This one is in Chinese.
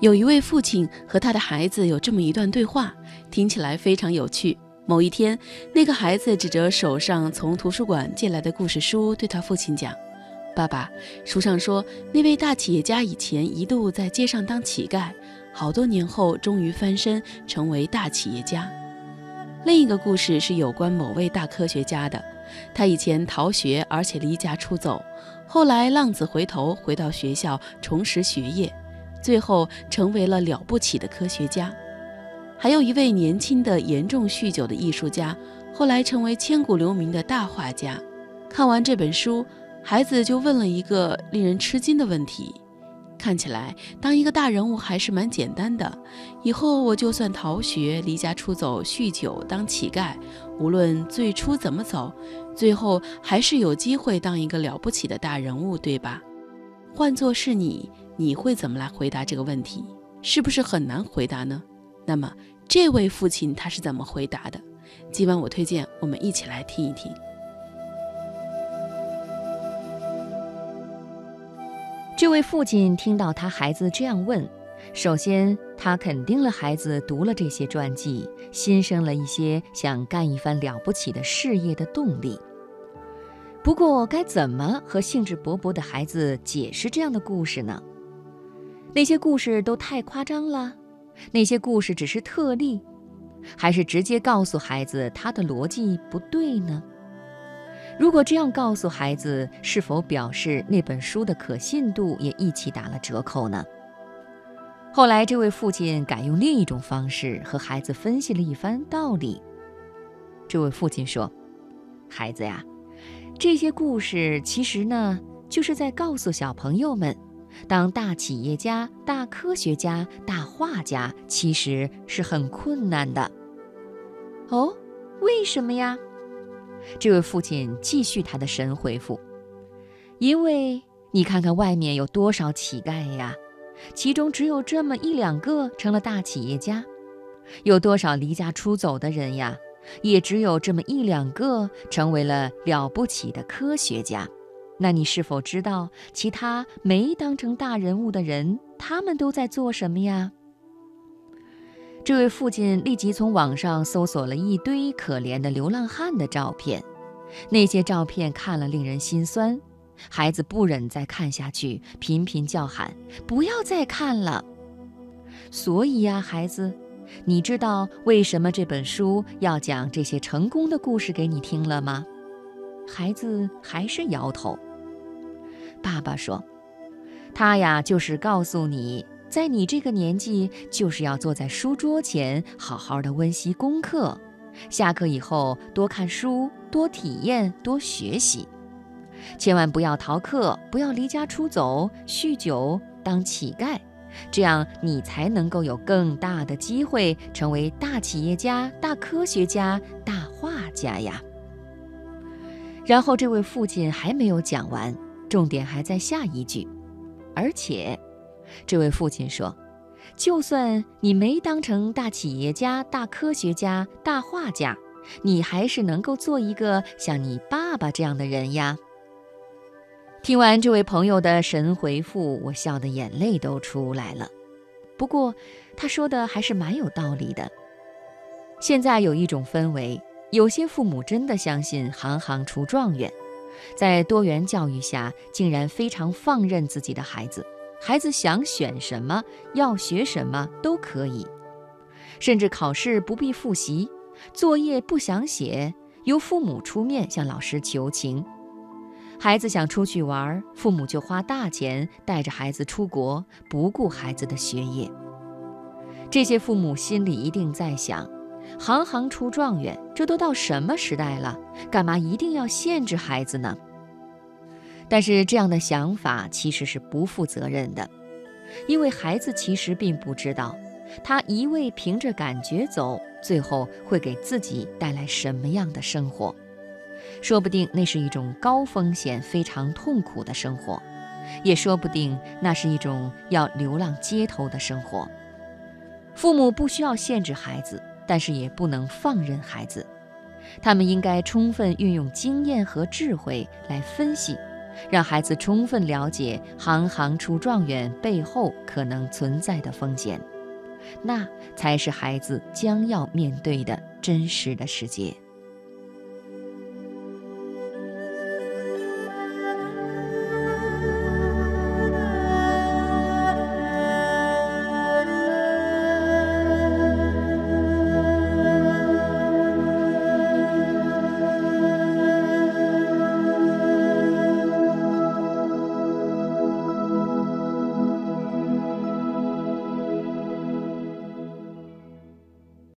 有一位父亲和他的孩子有这么一段对话，听起来非常有趣。某一天，那个孩子指着手上从图书馆借来的故事书，对他父亲讲：“爸爸，书上说那位大企业家以前一度在街上当乞丐，好多年后终于翻身成为大企业家。”另一个故事是有关某位大科学家的，他以前逃学，而且离家出走，后来浪子回头，回到学校重拾学业。最后成为了了不起的科学家，还有一位年轻的严重酗酒的艺术家，后来成为千古留名的大画家。看完这本书，孩子就问了一个令人吃惊的问题：看起来当一个大人物还是蛮简单的，以后我就算逃学、离家出走、酗酒、当乞丐，无论最初怎么走，最后还是有机会当一个了不起的大人物，对吧？换作是你。你会怎么来回答这个问题？是不是很难回答呢？那么这位父亲他是怎么回答的？今晚我推荐我们一起来听一听。这位父亲听到他孩子这样问，首先他肯定了孩子读了这些传记，心生了一些想干一番了不起的事业的动力。不过，该怎么和兴致勃勃的孩子解释这样的故事呢？那些故事都太夸张了，那些故事只是特例，还是直接告诉孩子他的逻辑不对呢？如果这样告诉孩子，是否表示那本书的可信度也一起打了折扣呢？后来，这位父亲改用另一种方式和孩子分析了一番道理。这位父亲说：“孩子呀，这些故事其实呢，就是在告诉小朋友们。”当大企业家、大科学家、大画家，其实是很困难的。哦，为什么呀？这位父亲继续他的神回复：“因为你看看外面有多少乞丐呀，其中只有这么一两个成了大企业家；有多少离家出走的人呀，也只有这么一两个成为了了不起的科学家。”那你是否知道其他没当成大人物的人，他们都在做什么呀？这位父亲立即从网上搜索了一堆可怜的流浪汉的照片，那些照片看了令人心酸。孩子不忍再看下去，频频叫喊：“不要再看了！”所以呀，孩子，你知道为什么这本书要讲这些成功的故事给你听了吗？孩子还是摇头。爸爸说：“他呀，就是告诉你，在你这个年纪，就是要坐在书桌前，好好的温习功课。下课以后，多看书，多体验，多学习。千万不要逃课，不要离家出走，酗酒，当乞丐。这样，你才能够有更大的机会成为大企业家、大科学家、大画家呀。”然后，这位父亲还没有讲完。重点还在下一句，而且，这位父亲说：“就算你没当成大企业家、大科学家、大画家，你还是能够做一个像你爸爸这样的人呀。”听完这位朋友的神回复，我笑得眼泪都出来了。不过，他说的还是蛮有道理的。现在有一种氛围，有些父母真的相信“行行出状元”。在多元教育下，竟然非常放任自己的孩子，孩子想选什么、要学什么都可以，甚至考试不必复习，作业不想写，由父母出面向老师求情。孩子想出去玩，父母就花大钱带着孩子出国，不顾孩子的学业。这些父母心里一定在想。行行出状元，这都到什么时代了？干嘛一定要限制孩子呢？但是这样的想法其实是不负责任的，因为孩子其实并不知道，他一味凭着感觉走，最后会给自己带来什么样的生活。说不定那是一种高风险、非常痛苦的生活，也说不定那是一种要流浪街头的生活。父母不需要限制孩子。但是也不能放任孩子，他们应该充分运用经验和智慧来分析，让孩子充分了解行行出状元背后可能存在的风险，那才是孩子将要面对的真实的世界。